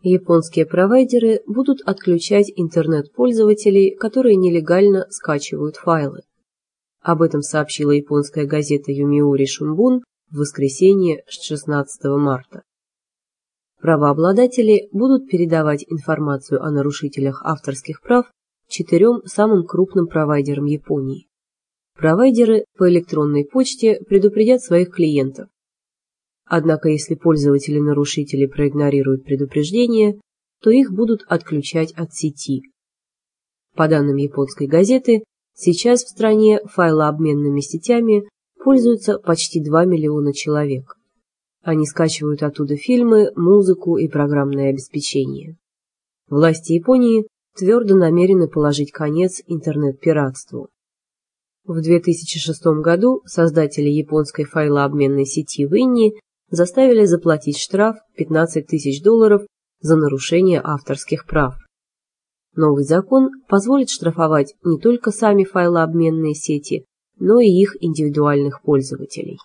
Японские провайдеры будут отключать интернет-пользователей, которые нелегально скачивают файлы. Об этом сообщила японская газета Юмиури Шунбун в воскресенье 16 марта. Правообладатели будут передавать информацию о нарушителях авторских прав четырем самым крупным провайдерам Японии. Провайдеры по электронной почте предупредят своих клиентов. Однако если пользователи-нарушители проигнорируют предупреждение, то их будут отключать от сети. По данным японской газеты, сейчас в стране файлообменными сетями пользуются почти 2 миллиона человек. Они скачивают оттуда фильмы, музыку и программное обеспечение. Власти Японии твердо намерены положить конец интернет-пиратству. В 2006 году создатели японской файлообменной сети Винни заставили заплатить штраф 15 тысяч долларов за нарушение авторских прав. Новый закон позволит штрафовать не только сами файлообменные сети, но и их индивидуальных пользователей.